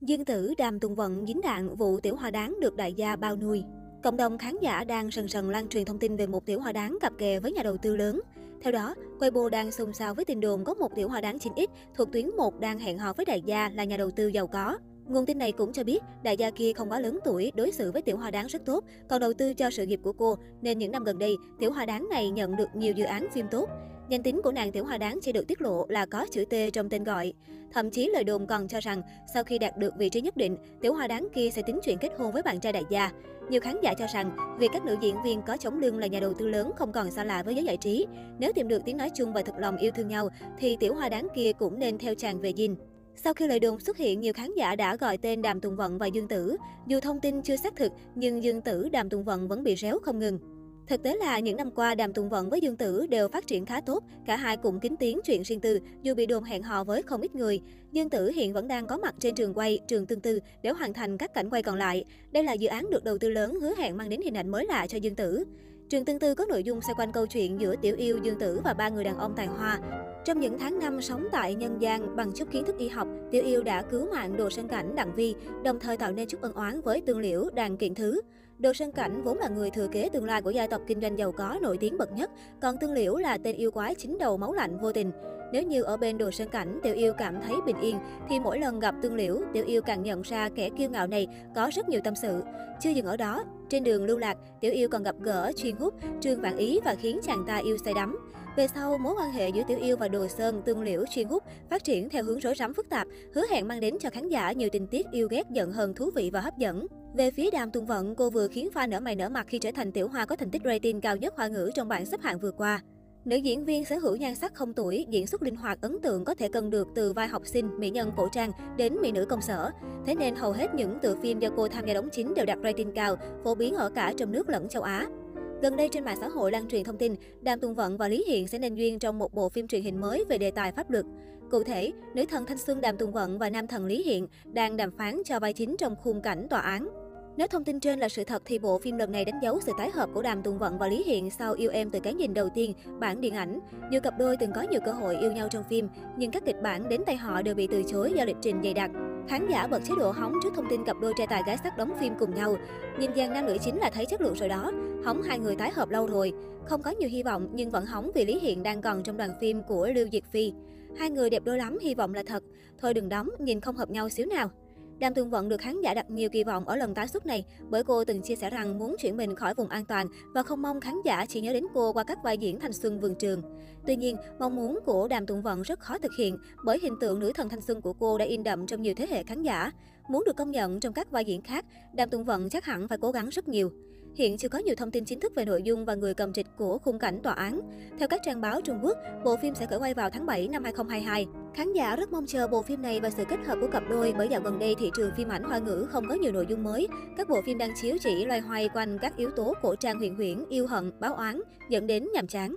Dương Tử Đàm Tùng Vận dính đạn vụ tiểu hoa đáng được đại gia bao nuôi. Cộng đồng khán giả đang sần sần lan truyền thông tin về một tiểu hoa đáng cặp kè với nhà đầu tư lớn. Theo đó, Weibo đang xôn xao với tin đồn có một tiểu hoa đáng 9X thuộc tuyến 1 đang hẹn hò với đại gia là nhà đầu tư giàu có. Nguồn tin này cũng cho biết, đại gia kia không quá lớn tuổi, đối xử với tiểu hoa đáng rất tốt, còn đầu tư cho sự nghiệp của cô, nên những năm gần đây, tiểu hoa đáng này nhận được nhiều dự án phim tốt. Danh tính của nàng tiểu hoa đáng chỉ được tiết lộ là có chữ T trong tên gọi. Thậm chí lời đồn còn cho rằng, sau khi đạt được vị trí nhất định, tiểu hoa đáng kia sẽ tính chuyện kết hôn với bạn trai đại gia. Nhiều khán giả cho rằng, việc các nữ diễn viên có chống lưng là nhà đầu tư lớn không còn xa lạ với giới giải trí. Nếu tìm được tiếng nói chung và thật lòng yêu thương nhau, thì tiểu hoa đáng kia cũng nên theo chàng về dinh. Sau khi lời đồn xuất hiện, nhiều khán giả đã gọi tên Đàm Tùng Vận và Dương Tử. Dù thông tin chưa xác thực, nhưng Dương Tử, Đàm Tùng Vận vẫn bị réo không ngừng. Thực tế là những năm qua, Đàm Tùng Vận với Dương Tử đều phát triển khá tốt, cả hai cũng kính tiếng chuyện riêng tư, dù bị đồn hẹn hò với không ít người. Dương Tử hiện vẫn đang có mặt trên trường quay, trường tương tư để hoàn thành các cảnh quay còn lại. Đây là dự án được đầu tư lớn hứa hẹn mang đến hình ảnh mới lạ cho Dương Tử. Trường tương tư có nội dung xoay quanh câu chuyện giữa tiểu yêu Dương Tử và ba người đàn ông tài hoa. Trong những tháng năm sống tại nhân gian bằng chút kiến thức y học, Tiểu Yêu đã cứu mạng Đồ Sơn Cảnh Đặng Vi, đồng thời tạo nên chút ân oán với Tương Liễu Đàn Kiện Thứ. Đồ Sơn Cảnh vốn là người thừa kế tương lai của gia tộc kinh doanh giàu có nổi tiếng bậc nhất, còn Tương Liễu là tên yêu quái chính đầu máu lạnh vô tình. Nếu như ở bên Đồ Sơn Cảnh, Tiểu Yêu cảm thấy bình yên, thì mỗi lần gặp Tương Liễu, Tiểu Yêu càng nhận ra kẻ kiêu ngạo này có rất nhiều tâm sự. Chưa dừng ở đó, trên đường lưu lạc, Tiểu Yêu còn gặp gỡ Chuyên Hút, Trương Vạn Ý và khiến chàng ta yêu say đắm. Về sau, mối quan hệ giữa Tiểu Yêu và Đồ Sơn, Tương Liễu, Chuyên Hút phát triển theo hướng rối rắm phức tạp, hứa hẹn mang đến cho khán giả nhiều tình tiết yêu ghét giận hờn thú vị và hấp dẫn. Về phía Đàm Tùng Vận, cô vừa khiến fan nở mày nở mặt khi trở thành tiểu hoa có thành tích rating cao nhất hoa ngữ trong bảng xếp hạng vừa qua. Nữ diễn viên sở hữu nhan sắc không tuổi, diễn xuất linh hoạt ấn tượng có thể cân được từ vai học sinh, mỹ nhân cổ trang đến mỹ nữ công sở. Thế nên hầu hết những tựa phim do cô tham gia đóng chính đều đạt rating cao, phổ biến ở cả trong nước lẫn châu Á. Gần đây trên mạng xã hội lan truyền thông tin Đàm Tùng Vận và Lý Hiện sẽ nên duyên trong một bộ phim truyền hình mới về đề tài pháp luật. Cụ thể, nữ thần thanh xuân Đàm Tùng Vận và nam thần Lý Hiện đang đàm phán cho vai chính trong khung cảnh tòa án. Nếu thông tin trên là sự thật thì bộ phim lần này đánh dấu sự tái hợp của Đàm Tùng Vận và Lý Hiện sau yêu em từ cái nhìn đầu tiên, bản điện ảnh. Nhiều cặp đôi từng có nhiều cơ hội yêu nhau trong phim, nhưng các kịch bản đến tay họ đều bị từ chối do lịch trình dày đặc. Khán giả bật chế độ hóng trước thông tin cặp đôi trai tài gái sắc đóng phim cùng nhau. Nhìn dàn nam nữ chính là thấy chất lượng rồi đó. Hóng hai người tái hợp lâu rồi. Không có nhiều hy vọng nhưng vẫn hóng vì Lý Hiện đang còn trong đoàn phim của Lưu Diệt Phi. Hai người đẹp đôi lắm, hy vọng là thật. Thôi đừng đóng, nhìn không hợp nhau xíu nào. Đàm Tường Vận được khán giả đặt nhiều kỳ vọng ở lần tái xuất này bởi cô từng chia sẻ rằng muốn chuyển mình khỏi vùng an toàn và không mong khán giả chỉ nhớ đến cô qua các vai diễn thanh xuân vườn trường. Tuy nhiên, mong muốn của Đàm Tường Vận rất khó thực hiện bởi hình tượng nữ thần thanh xuân của cô đã in đậm trong nhiều thế hệ khán giả. Muốn được công nhận trong các vai diễn khác, Đàm Tường Vận chắc hẳn phải cố gắng rất nhiều. Hiện chưa có nhiều thông tin chính thức về nội dung và người cầm trịch của khung cảnh tòa án. Theo các trang báo Trung Quốc, bộ phim sẽ khởi quay vào tháng 7 năm 2022. Khán giả rất mong chờ bộ phim này và sự kết hợp của cặp đôi bởi dạo gần đây thị trường phim ảnh hoa ngữ không có nhiều nội dung mới. Các bộ phim đang chiếu chỉ loay hoay quanh các yếu tố cổ trang huyền huyễn, yêu hận, báo oán, dẫn đến nhàm chán.